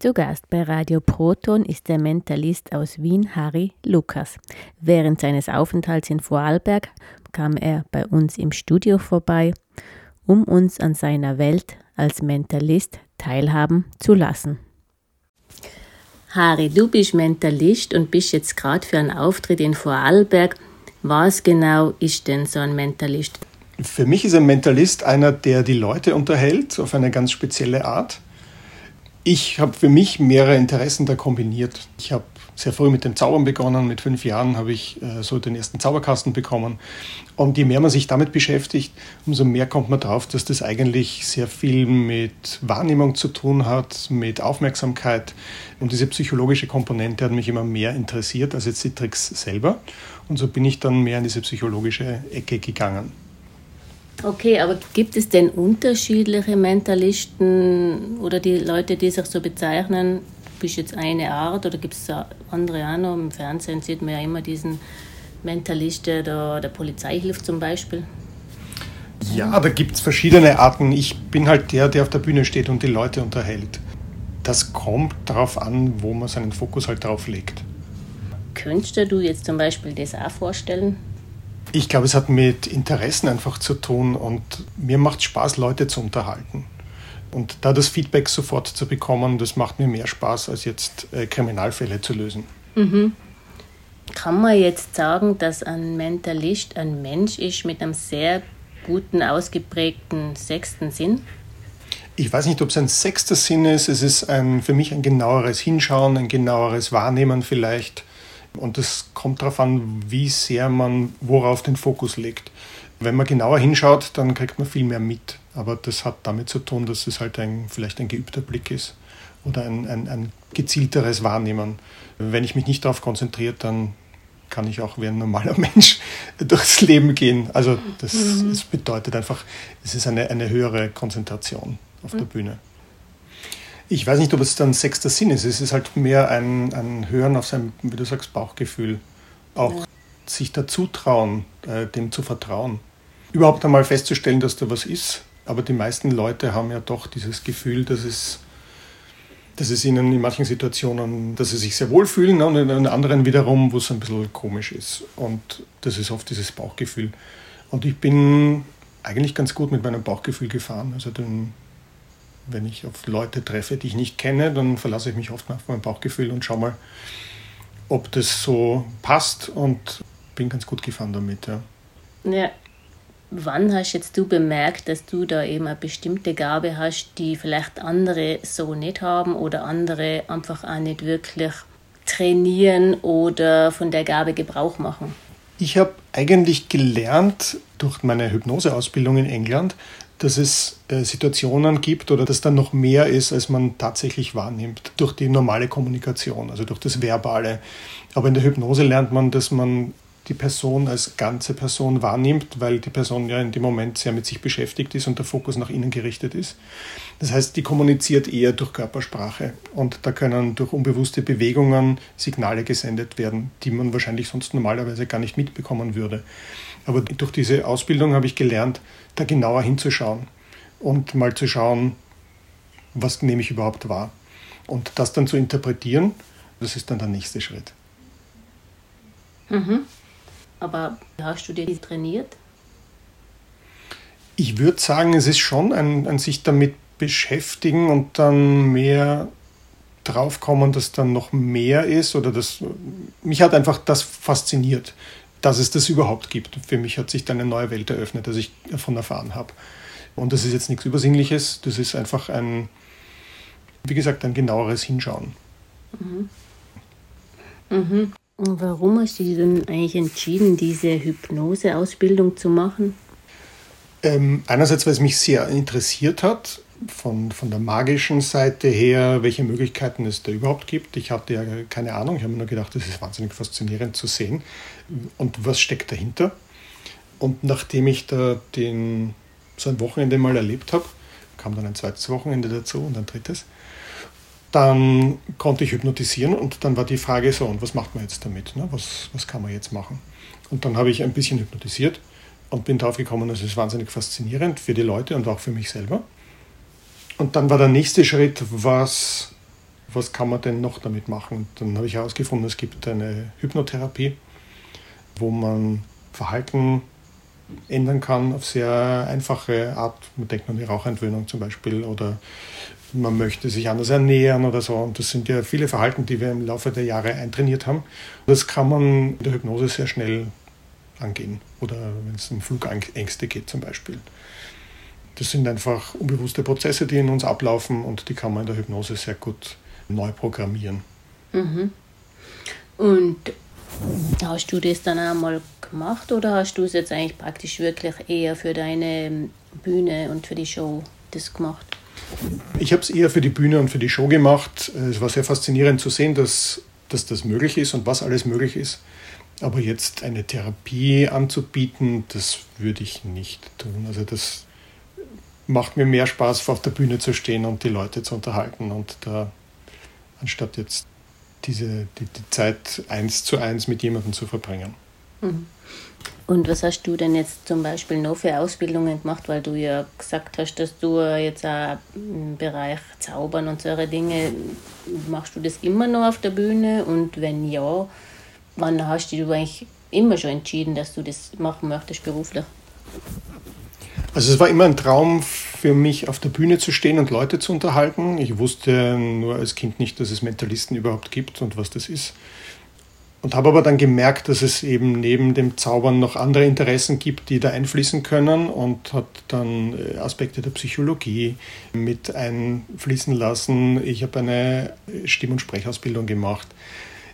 Zu Gast bei Radio Proton ist der Mentalist aus Wien, Harry Lukas. Während seines Aufenthalts in Vorarlberg kam er bei uns im Studio vorbei, um uns an seiner Welt als Mentalist teilhaben zu lassen. Harry, du bist Mentalist und bist jetzt gerade für einen Auftritt in Vorarlberg. Was genau ist denn so ein Mentalist? Für mich ist ein Mentalist einer, der die Leute unterhält auf eine ganz spezielle Art ich habe für mich mehrere Interessen da kombiniert. Ich habe sehr früh mit dem Zaubern begonnen. Mit fünf Jahren habe ich äh, so den ersten Zauberkasten bekommen. Und je mehr man sich damit beschäftigt, umso mehr kommt man drauf, dass das eigentlich sehr viel mit Wahrnehmung zu tun hat, mit Aufmerksamkeit. Und diese psychologische Komponente hat mich immer mehr interessiert als jetzt die Tricks selber. Und so bin ich dann mehr in diese psychologische Ecke gegangen. Okay, aber gibt es denn unterschiedliche Mentalisten oder die Leute, die sich so bezeichnen? Bist jetzt eine Art oder gibt es andere auch noch? Im Fernsehen sieht man ja immer diesen Mentalisten, der, der Polizei hilft zum Beispiel. Ja, da gibt es verschiedene Arten. Ich bin halt der, der auf der Bühne steht und die Leute unterhält. Das kommt darauf an, wo man seinen Fokus halt drauf legt. Könntest du jetzt zum Beispiel das auch vorstellen? Ich glaube, es hat mit Interessen einfach zu tun und mir macht Spaß, Leute zu unterhalten. Und da das Feedback sofort zu bekommen, das macht mir mehr Spaß, als jetzt äh, Kriminalfälle zu lösen. Mhm. Kann man jetzt sagen, dass ein Mentalist ein Mensch ist mit einem sehr guten, ausgeprägten sechsten Sinn? Ich weiß nicht, ob es ein sechster Sinn ist. Es ist ein, für mich ein genaueres Hinschauen, ein genaueres Wahrnehmen vielleicht. Und das kommt darauf an, wie sehr man worauf den Fokus legt. Wenn man genauer hinschaut, dann kriegt man viel mehr mit. Aber das hat damit zu tun, dass es halt ein, vielleicht ein geübter Blick ist oder ein, ein, ein gezielteres Wahrnehmen. Wenn ich mich nicht darauf konzentriere, dann kann ich auch wie ein normaler Mensch durchs Leben gehen. Also das, mhm. das bedeutet einfach, es ist eine, eine höhere Konzentration auf mhm. der Bühne. Ich weiß nicht, ob es dann sechster Sinn ist. Es ist halt mehr ein, ein Hören auf sein, wie du sagst, Bauchgefühl. Auch ja. sich dazu trauen, äh, dem zu vertrauen. Überhaupt einmal festzustellen, dass da was ist. Aber die meisten Leute haben ja doch dieses Gefühl, dass es, dass es ihnen in manchen Situationen, dass sie sich sehr wohl fühlen ne? und in anderen wiederum, wo es ein bisschen komisch ist. Und das ist oft dieses Bauchgefühl. Und ich bin eigentlich ganz gut mit meinem Bauchgefühl gefahren. Also den, wenn ich auf Leute treffe, die ich nicht kenne, dann verlasse ich mich oft auf mein Bauchgefühl und schaue mal, ob das so passt und bin ganz gut gefahren damit. Ja. ja. Wann hast jetzt du bemerkt, dass du da eben eine bestimmte Gabe hast, die vielleicht andere so nicht haben oder andere einfach auch nicht wirklich trainieren oder von der Gabe Gebrauch machen? Ich habe eigentlich gelernt durch meine Hypnoseausbildung in England, dass es äh, Situationen gibt oder dass da noch mehr ist, als man tatsächlich wahrnimmt durch die normale Kommunikation, also durch das Verbale. Aber in der Hypnose lernt man, dass man die Person als ganze Person wahrnimmt, weil die Person ja in dem Moment sehr mit sich beschäftigt ist und der Fokus nach innen gerichtet ist. Das heißt, die kommuniziert eher durch Körpersprache und da können durch unbewusste Bewegungen Signale gesendet werden, die man wahrscheinlich sonst normalerweise gar nicht mitbekommen würde. Aber durch diese Ausbildung habe ich gelernt, da genauer hinzuschauen und mal zu schauen, was nehme ich überhaupt wahr. Und das dann zu interpretieren, das ist dann der nächste Schritt. Mhm. Aber hast du dir trainiert? Ich würde sagen, es ist schon ein, ein sich damit beschäftigen und dann mehr draufkommen, dass dann noch mehr ist oder das mich hat einfach das fasziniert dass es das überhaupt gibt. Für mich hat sich dann eine neue Welt eröffnet, dass ich davon erfahren habe. Und das ist jetzt nichts Übersinnliches, das ist einfach ein, wie gesagt, ein genaueres Hinschauen. Mhm. Mhm. Warum hast du dich denn eigentlich entschieden, diese Hypnoseausbildung zu machen? Ähm, einerseits, weil es mich sehr interessiert hat, von, von der magischen Seite her, welche Möglichkeiten es da überhaupt gibt. Ich hatte ja keine Ahnung, ich habe mir nur gedacht, das ist wahnsinnig faszinierend zu sehen. Und was steckt dahinter? Und nachdem ich da den, so ein Wochenende mal erlebt habe, kam dann ein zweites Wochenende dazu und ein drittes, dann konnte ich hypnotisieren und dann war die Frage so, und was macht man jetzt damit? Ne? Was, was kann man jetzt machen? Und dann habe ich ein bisschen hypnotisiert und bin drauf gekommen, das ist wahnsinnig faszinierend für die Leute und auch für mich selber. Und dann war der nächste Schritt, was was kann man denn noch damit machen? Und dann habe ich herausgefunden, es gibt eine Hypnotherapie, wo man Verhalten ändern kann auf sehr einfache Art. Man denkt an die Rauchentwöhnung zum Beispiel oder man möchte sich anders ernähren oder so. Und das sind ja viele Verhalten, die wir im Laufe der Jahre eintrainiert haben. Das kann man in der Hypnose sehr schnell angehen oder wenn es um Flugängste geht zum Beispiel. Das sind einfach unbewusste Prozesse, die in uns ablaufen und die kann man in der Hypnose sehr gut neu programmieren. Mhm. Und hast du das dann einmal gemacht oder hast du es jetzt eigentlich praktisch wirklich eher für deine Bühne und für die Show das gemacht? Ich habe es eher für die Bühne und für die Show gemacht. Es war sehr faszinierend zu sehen, dass, dass das möglich ist und was alles möglich ist. Aber jetzt eine Therapie anzubieten, das würde ich nicht tun. Also das macht mir mehr Spaß, auf der Bühne zu stehen und die Leute zu unterhalten und da anstatt jetzt diese die, die Zeit eins zu eins mit jemandem zu verbringen. Mhm. Und was hast du denn jetzt zum Beispiel noch für Ausbildungen gemacht, weil du ja gesagt hast, dass du jetzt auch im Bereich Zaubern und solche Dinge, machst du das immer noch auf der Bühne? Und wenn ja, wann hast du eigentlich immer schon entschieden, dass du das machen möchtest beruflich? Also es war immer ein Traum für mich, auf der Bühne zu stehen und Leute zu unterhalten. Ich wusste nur als Kind nicht, dass es Mentalisten überhaupt gibt und was das ist. Und habe aber dann gemerkt, dass es eben neben dem Zaubern noch andere Interessen gibt, die da einfließen können und hat dann äh, Aspekte der Psychologie mit einfließen lassen. Ich habe eine Stimm- und Sprechausbildung gemacht.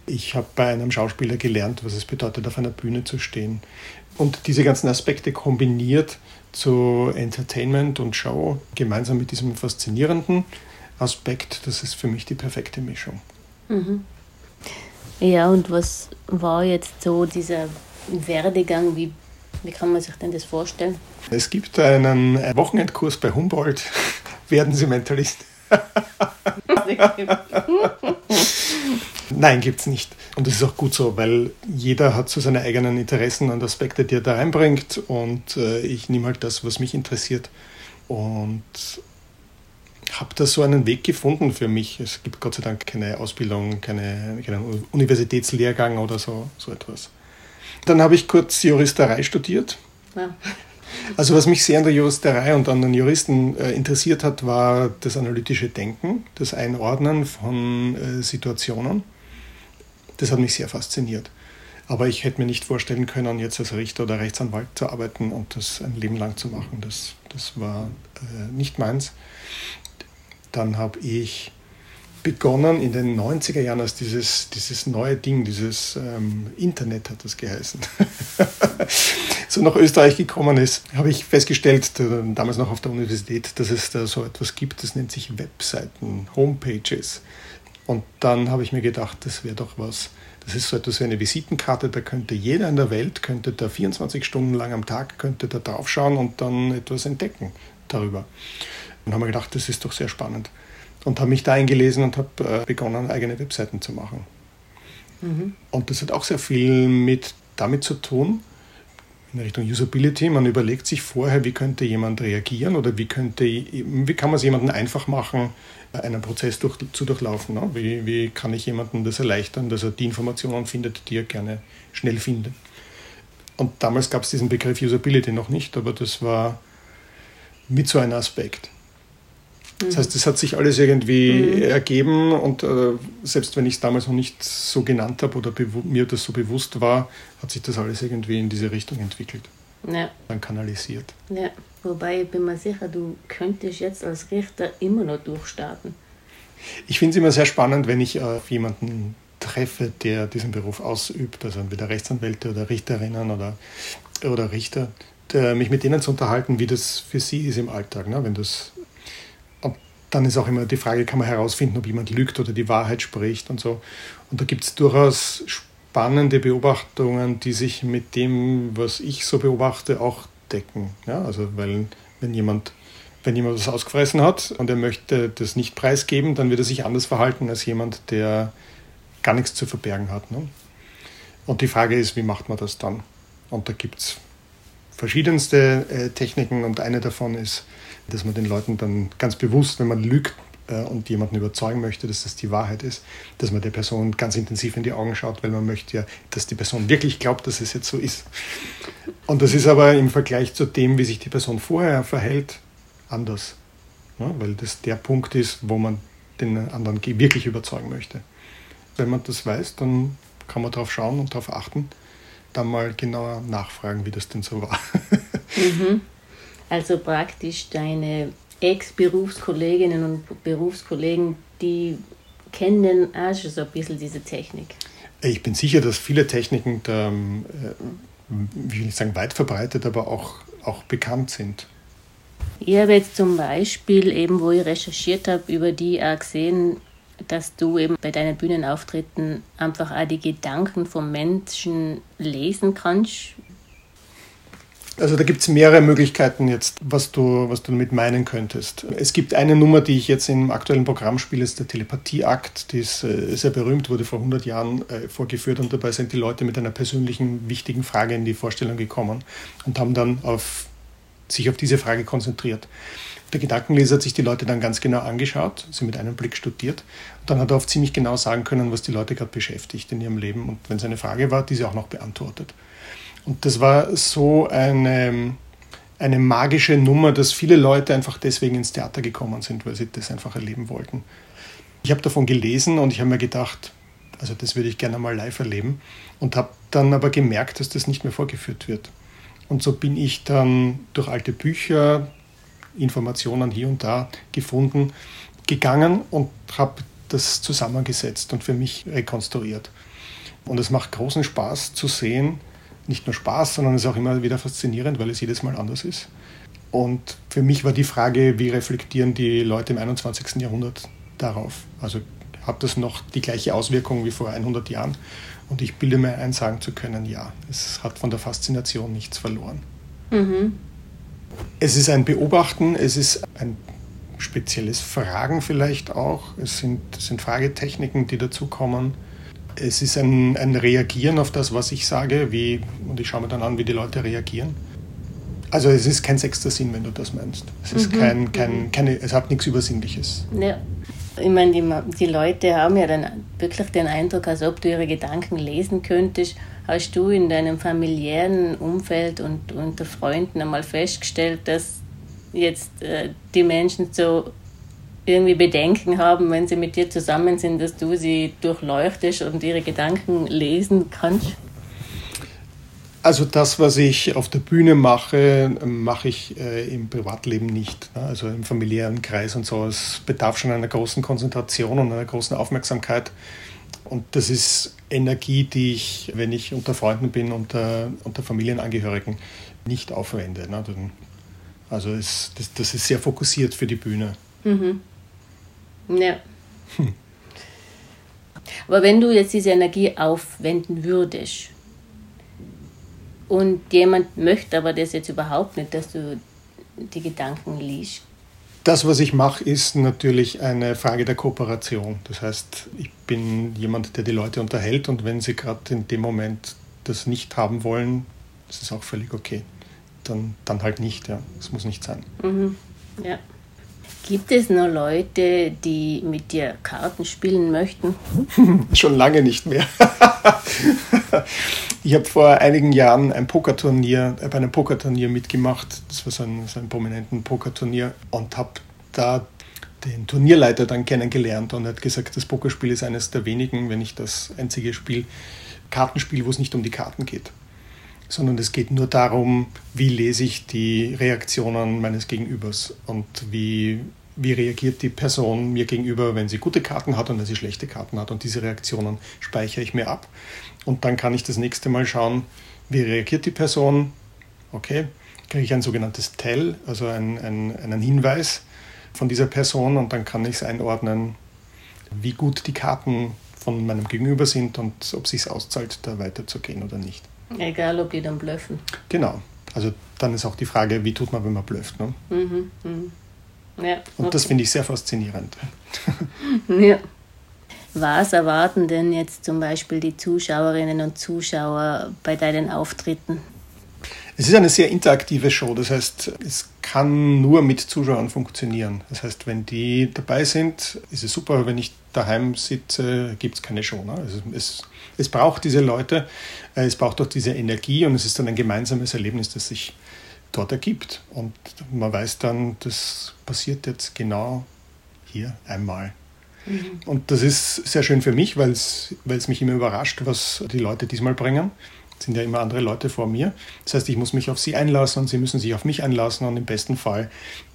Ich habe bei einem Schauspieler gelernt, was es bedeutet, auf einer Bühne zu stehen. Und diese ganzen Aspekte kombiniert zu Entertainment und Show, gemeinsam mit diesem faszinierenden Aspekt, das ist für mich die perfekte Mischung. Mhm. Ja, und was war jetzt so dieser Werdegang? Wie, wie kann man sich denn das vorstellen? Es gibt einen Wochenendkurs bei Humboldt. Werden Sie Mentalist? Nein, gibt es nicht. Und das ist auch gut so, weil jeder hat so seine eigenen Interessen und Aspekte, die er da reinbringt. Und äh, ich nehme halt das, was mich interessiert. Und habe da so einen Weg gefunden für mich. Es gibt Gott sei Dank keine Ausbildung, keine, keinen Universitätslehrgang oder so, so etwas. Dann habe ich kurz Juristerei studiert. Ja. Also was mich sehr an der Juristerei und an den Juristen äh, interessiert hat, war das analytische Denken, das Einordnen von äh, Situationen. Das hat mich sehr fasziniert. Aber ich hätte mir nicht vorstellen können, jetzt als Richter oder Rechtsanwalt zu arbeiten und das ein Leben lang zu machen. Das, das war äh, nicht meins. Dann habe ich begonnen in den 90er Jahren, als dieses, dieses neue Ding, dieses ähm, Internet hat das geheißen, so nach Österreich gekommen ist, habe ich festgestellt, damals noch auf der Universität, dass es da so etwas gibt, das nennt sich Webseiten, Homepages. Und dann habe ich mir gedacht, das wäre doch was. Das ist so etwas wie eine Visitenkarte, da könnte jeder in der Welt, könnte da 24 Stunden lang am Tag, könnte da draufschauen und dann etwas entdecken darüber. Und haben wir gedacht, das ist doch sehr spannend und habe mich da eingelesen und habe äh, begonnen, eigene Webseiten zu machen. Mhm. Und das hat auch sehr viel mit damit zu tun, in Richtung Usability. Man überlegt sich vorher, wie könnte jemand reagieren oder wie, könnte, wie kann man es jemandem einfach machen, einen Prozess durch, zu durchlaufen. Ne? Wie, wie kann ich jemandem das erleichtern, dass er die Informationen findet, die er gerne schnell findet. Und damals gab es diesen Begriff Usability noch nicht, aber das war mit so einem Aspekt. Das heißt, es hat sich alles irgendwie mhm. ergeben und äh, selbst wenn ich es damals noch nicht so genannt habe oder mir das so bewusst war, hat sich das alles irgendwie in diese Richtung entwickelt. Ja. Dann kanalisiert. Ja, wobei ich bin mir sicher, du könntest jetzt als Richter immer noch durchstarten. Ich finde es immer sehr spannend, wenn ich auf jemanden treffe, der diesen Beruf ausübt, also entweder Rechtsanwälte oder Richterinnen oder, oder Richter, der, mich mit denen zu unterhalten, wie das für sie ist im Alltag. Ne? Wenn das dann ist auch immer die Frage, kann man herausfinden, ob jemand lügt oder die Wahrheit spricht und so. Und da gibt es durchaus spannende Beobachtungen, die sich mit dem, was ich so beobachte, auch decken. Ja, also weil wenn jemand, wenn jemand was ausgefressen hat und er möchte das nicht preisgeben, dann wird er sich anders verhalten als jemand, der gar nichts zu verbergen hat. Ne? Und die Frage ist, wie macht man das dann? Und da gibt es verschiedenste äh, Techniken und eine davon ist, dass man den Leuten dann ganz bewusst, wenn man lügt, äh, und jemanden überzeugen möchte, dass das die Wahrheit ist, dass man der Person ganz intensiv in die Augen schaut, weil man möchte ja, dass die Person wirklich glaubt, dass es jetzt so ist. Und das ist aber im Vergleich zu dem, wie sich die Person vorher verhält, anders. Ja, weil das der Punkt ist, wo man den anderen wirklich überzeugen möchte. Wenn man das weiß, dann kann man darauf schauen und darauf achten, dann mal genauer nachfragen, wie das denn so war. Mhm. Also praktisch deine Ex-Berufskolleginnen und Berufskollegen, die kennen auch schon so ein bisschen diese Technik. Ich bin sicher, dass viele Techniken, da, äh, wie will ich sagen, weit verbreitet, aber auch, auch bekannt sind. Ich habe jetzt zum Beispiel, eben wo ich recherchiert habe, über die auch gesehen, dass du eben bei deinen Bühnenauftritten einfach auch die Gedanken vom Menschen lesen kannst. Also da gibt es mehrere Möglichkeiten jetzt, was du, was du damit meinen könntest. Es gibt eine Nummer, die ich jetzt im aktuellen Programm spiele, ist der Telepathieakt. Die ist äh, sehr berühmt, wurde vor 100 Jahren äh, vorgeführt und dabei sind die Leute mit einer persönlichen, wichtigen Frage in die Vorstellung gekommen und haben dann auf, sich auf diese Frage konzentriert. Der Gedankenleser hat sich die Leute dann ganz genau angeschaut, sie mit einem Blick studiert. Und dann hat er oft ziemlich genau sagen können, was die Leute gerade beschäftigt in ihrem Leben und wenn es eine Frage war, diese auch noch beantwortet. Und das war so eine, eine magische Nummer, dass viele Leute einfach deswegen ins Theater gekommen sind, weil sie das einfach erleben wollten. Ich habe davon gelesen und ich habe mir gedacht, also das würde ich gerne mal live erleben und habe dann aber gemerkt, dass das nicht mehr vorgeführt wird. Und so bin ich dann durch alte Bücher, Informationen hier und da gefunden, gegangen und habe das zusammengesetzt und für mich rekonstruiert. Und es macht großen Spaß zu sehen, nicht nur Spaß, sondern es ist auch immer wieder faszinierend, weil es jedes Mal anders ist. Und für mich war die Frage, wie reflektieren die Leute im 21. Jahrhundert darauf? Also hat das noch die gleiche Auswirkung wie vor 100 Jahren? Und ich bilde mir ein, sagen zu können, ja, es hat von der Faszination nichts verloren. Mhm. Es ist ein Beobachten, es ist ein spezielles Fragen vielleicht auch. Es sind, es sind Fragetechniken, die dazukommen. Es ist ein, ein Reagieren auf das, was ich sage, wie, und ich schaue mir dann an, wie die Leute reagieren. Also es ist kein sechster Sinn, wenn du das meinst. Es ist mhm. kein, kein, mhm. keine, es hat nichts Übersinnliches. Ja. Ich meine, die, die Leute haben ja dann wirklich den Eindruck, als ob du ihre Gedanken lesen könntest. Hast du in deinem familiären Umfeld und unter Freunden einmal festgestellt, dass jetzt äh, die Menschen so irgendwie Bedenken haben, wenn sie mit dir zusammen sind, dass du sie durchleuchtest und ihre Gedanken lesen kannst? Also das, was ich auf der Bühne mache, mache ich äh, im Privatleben nicht. Ne? Also im familiären Kreis und so. Es bedarf schon einer großen Konzentration und einer großen Aufmerksamkeit. Und das ist Energie, die ich, wenn ich unter Freunden bin, unter, unter Familienangehörigen, nicht aufwende. Ne? Also es, das, das ist sehr fokussiert für die Bühne. Mhm. Ja. Hm. Aber wenn du jetzt diese Energie aufwenden würdest und jemand möchte aber das jetzt überhaupt nicht, dass du die Gedanken liest. Das, was ich mache, ist natürlich eine Frage der Kooperation. Das heißt, ich bin jemand, der die Leute unterhält und wenn sie gerade in dem Moment das nicht haben wollen, das ist auch völlig okay. Dann, dann halt nicht, ja. Es muss nicht sein. Mhm. Ja. Gibt es noch Leute, die mit dir Karten spielen möchten? Schon lange nicht mehr. ich habe vor einigen Jahren ein Pokerturnier, bei einem Pokerturnier mitgemacht. Das war so ein, so ein prominenten Pokerturnier und habe da den Turnierleiter dann kennengelernt und hat gesagt, das Pokerspiel ist eines der wenigen, wenn nicht das einzige Spiel, Kartenspiel, wo es nicht um die Karten geht sondern es geht nur darum, wie lese ich die Reaktionen meines Gegenübers und wie, wie reagiert die Person mir gegenüber, wenn sie gute Karten hat und wenn sie schlechte Karten hat. Und diese Reaktionen speichere ich mir ab. Und dann kann ich das nächste Mal schauen, wie reagiert die Person. Okay, kriege ich ein sogenanntes Tell, also ein, ein, einen Hinweis von dieser Person und dann kann ich es einordnen, wie gut die Karten von meinem Gegenüber sind und ob es sich auszahlt, da weiterzugehen oder nicht. Egal, ob die dann blöffen. Genau. Also dann ist auch die Frage, wie tut man, wenn man blöfft. Ne? Mhm, mh. ja, Und das finde ich sehr faszinierend. ja. Was erwarten denn jetzt zum Beispiel die Zuschauerinnen und Zuschauer bei deinen Auftritten? Es ist eine sehr interaktive Show, das heißt, es kann nur mit Zuschauern funktionieren. Das heißt, wenn die dabei sind, ist es super. Wenn ich daheim sitze, gibt es keine Show. Ne? Also es, es braucht diese Leute, äh, es braucht auch diese Energie und es ist dann ein gemeinsames Erlebnis, das sich dort ergibt. Und man weiß dann, das passiert jetzt genau hier einmal. Mhm. Und das ist sehr schön für mich, weil es mich immer überrascht, was die Leute diesmal bringen sind ja immer andere Leute vor mir. Das heißt, ich muss mich auf sie einlassen und sie müssen sich auf mich einlassen und im besten Fall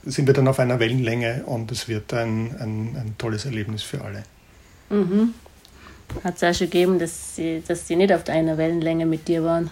sind wir dann auf einer Wellenlänge und es wird ein, ein, ein tolles Erlebnis für alle. Mhm. Hat es auch schon gegeben, dass sie, dass sie nicht auf einer Wellenlänge mit dir waren?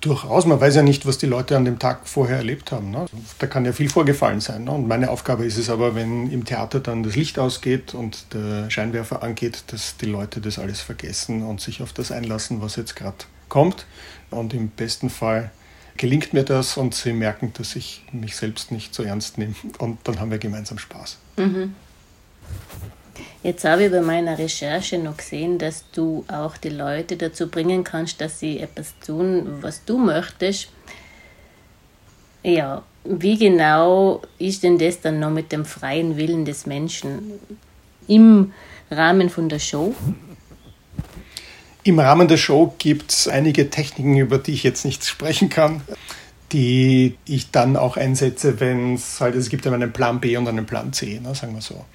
Durchaus, man weiß ja nicht, was die Leute an dem Tag vorher erlebt haben. Ne? Da kann ja viel vorgefallen sein. Ne? Und meine Aufgabe ist es aber, wenn im Theater dann das Licht ausgeht und der Scheinwerfer angeht, dass die Leute das alles vergessen und sich auf das einlassen, was jetzt gerade kommt. Und im besten Fall gelingt mir das und sie merken, dass ich mich selbst nicht so ernst nehme. Und dann haben wir gemeinsam Spaß. Mhm. Jetzt habe ich bei meiner Recherche noch gesehen, dass du auch die Leute dazu bringen kannst, dass sie etwas tun, was du möchtest. Ja, wie genau ist denn das dann noch mit dem freien Willen des Menschen im Rahmen von der Show? Im Rahmen der Show gibt es einige Techniken, über die ich jetzt nicht sprechen kann, die ich dann auch einsetze, wenn es halt, es gibt ja einen Plan B und einen Plan C, ne, sagen wir so.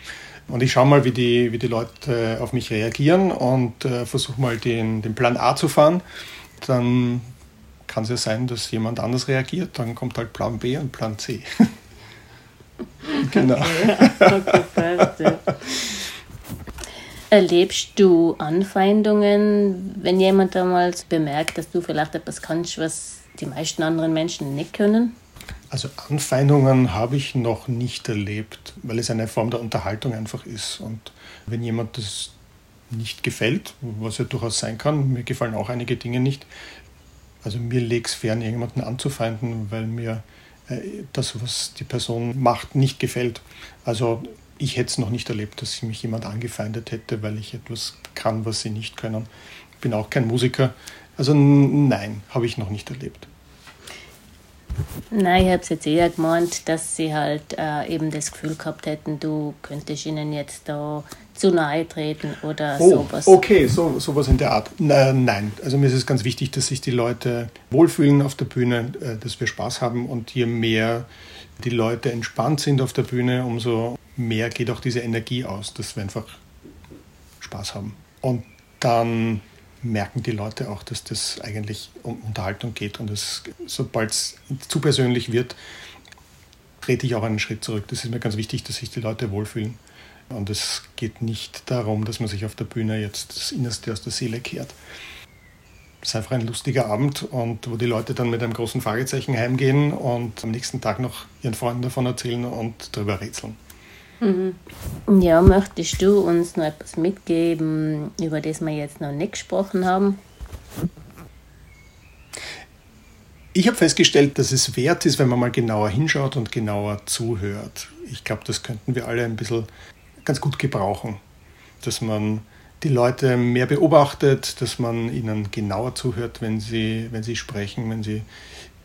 Und ich schaue mal, wie die, wie die Leute auf mich reagieren und äh, versuche mal den, den Plan A zu fahren. Dann kann es ja sein, dass jemand anders reagiert. Dann kommt halt Plan B und Plan C. genau. Okay. Erlebst du Anfeindungen, wenn jemand damals bemerkt, dass du vielleicht etwas kannst, was die meisten anderen Menschen nicht können? Also Anfeindungen habe ich noch nicht erlebt, weil es eine Form der Unterhaltung einfach ist. Und wenn jemand das nicht gefällt, was ja durchaus sein kann, mir gefallen auch einige Dinge nicht. Also mir legt es fern, jemanden anzufeinden, weil mir äh, das, was die Person macht, nicht gefällt. Also ich hätte es noch nicht erlebt, dass mich jemand angefeindet hätte, weil ich etwas kann, was sie nicht können. Ich bin auch kein Musiker. Also nein, habe ich noch nicht erlebt. Nein, ich habe es jetzt eher gemeint, dass sie halt äh, eben das Gefühl gehabt hätten, du könntest ihnen jetzt da zu nahe treten oder oh, sowas. Okay, so, sowas in der Art. Nein, also mir ist es ganz wichtig, dass sich die Leute wohlfühlen auf der Bühne, äh, dass wir Spaß haben und je mehr die Leute entspannt sind auf der Bühne, umso mehr geht auch diese Energie aus, dass wir einfach Spaß haben. Und dann merken die Leute auch, dass das eigentlich um Unterhaltung geht und sobald es zu persönlich wird, trete ich auch einen Schritt zurück. Das ist mir ganz wichtig, dass sich die Leute wohlfühlen. Und es geht nicht darum, dass man sich auf der Bühne jetzt das Innerste aus der Seele kehrt. Es ist einfach ein lustiger Abend und wo die Leute dann mit einem großen Fragezeichen heimgehen und am nächsten Tag noch ihren Freunden davon erzählen und darüber rätseln. Ja, möchtest du uns noch etwas mitgeben, über das wir jetzt noch nicht gesprochen haben? Ich habe festgestellt, dass es wert ist, wenn man mal genauer hinschaut und genauer zuhört. Ich glaube, das könnten wir alle ein bisschen ganz gut gebrauchen. Dass man die Leute mehr beobachtet, dass man ihnen genauer zuhört, wenn sie, wenn sie sprechen, wenn sie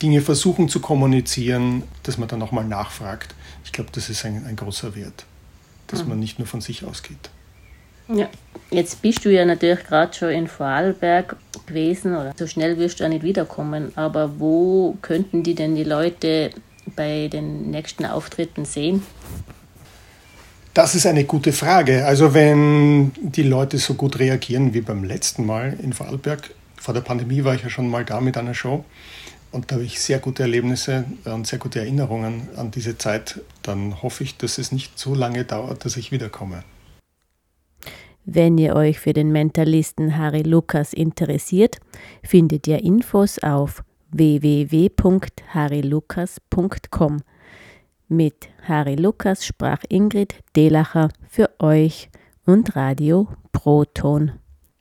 Dinge versuchen zu kommunizieren, dass man dann nochmal nachfragt. Ich glaube, das ist ein, ein großer Wert, dass mhm. man nicht nur von sich ausgeht. Ja, jetzt bist du ja natürlich gerade schon in Vorarlberg gewesen oder so schnell wirst du ja nicht wiederkommen. Aber wo könnten die denn die Leute bei den nächsten Auftritten sehen? Das ist eine gute Frage. Also wenn die Leute so gut reagieren wie beim letzten Mal in Vorarlberg, vor der Pandemie war ich ja schon mal da mit einer Show, und da habe ich sehr gute Erlebnisse und sehr gute Erinnerungen an diese Zeit. Dann hoffe ich, dass es nicht so lange dauert, dass ich wiederkomme. Wenn ihr euch für den Mentalisten Harry Lukas interessiert, findet ihr Infos auf www.harrylukas.com. Mit Harry Lukas sprach Ingrid Delacher für euch und Radio Proton.